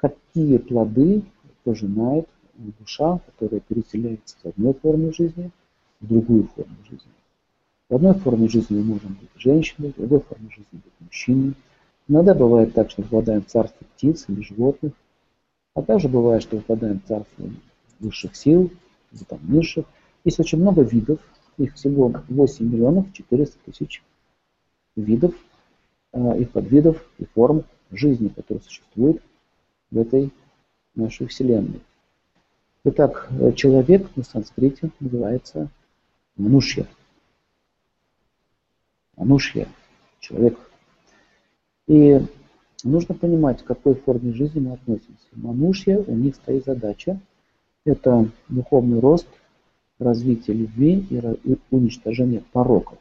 какие плоды пожинает душа, которая переселяется с одной формы жизни в другую форму жизни. В одной форме жизни мы можем быть женщиной, в другой форме жизни быть мужчиной. Иногда бывает так, что попадаем в царство птиц или животных, а также бывает, что попадаем в царство высших сил, или там низших. Есть очень много видов, их всего 8 миллионов 400 тысяч видов а, и подвидов и форм жизни, которые существуют в этой нашей Вселенной. Итак, человек на санскрите называется манушья. Манушья, человек. И нужно понимать, к какой форме жизни мы относимся. Манушья, у них стоит задача – это духовный рост, развитие любви и уничтожение пороков.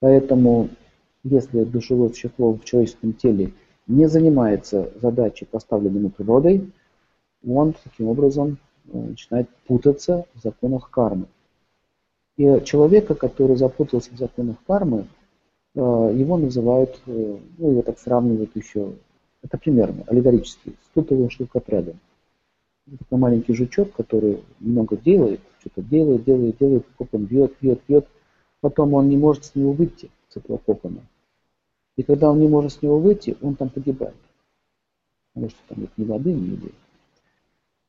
Поэтому, если душевое существо в человеческом теле не занимается задачей, поставленной природой, он таким образом э, начинает путаться в законах кармы. И человека, который запутался в законах кармы, э, его называют, э, ну его так сравнивают еще, это примерно, аллегорически, с тутовым шелкопрядом. Такой маленький жучок, который много делает, что-то делает, делает, делает, кокон бьет, бьет, бьет, потом он не может с него выйти, с этого кокона. И когда он не может с него выйти, он там погибает. Потому что там нет ни воды, ни еды.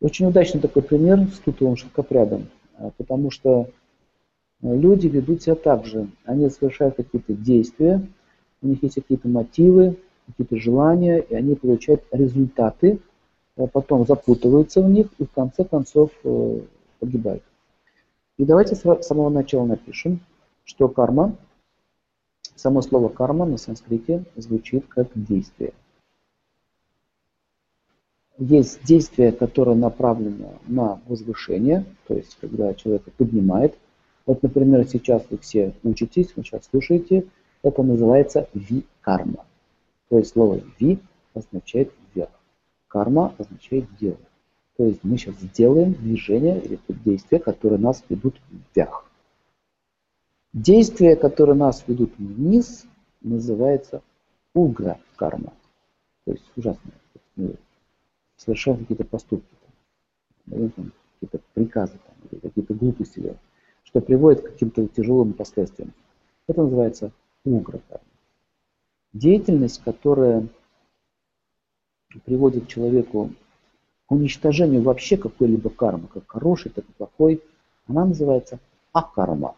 Очень удачный такой пример с тутовым шелкопрядом, а, потому что а, люди ведут себя так же. Они совершают какие-то действия, у них есть какие-то мотивы, какие-то желания, и они получают результаты, а потом запутываются в них и в конце концов э, погибают. И давайте с самого начала напишем, что карма, само слово карма на санскрите звучит как действие есть действие, которое направлено на возвышение, то есть когда человека поднимает. Вот, например, сейчас вы все учитесь, вы сейчас слушаете, это называется ви-карма. То есть слово ви означает вверх. Карма означает дело. То есть мы сейчас сделаем движение или действия, которые нас ведут вверх. Действия, которые нас ведут вниз, называется угра карма. То есть ужасное совершаем какие-то поступки, какие-то приказы, какие-то глупости делаем, что приводит к каким-то тяжелым последствиям. Это называется угрока. Деятельность, которая приводит человеку к уничтожению вообще какой-либо кармы, как хороший, так и плохой, она называется акарма.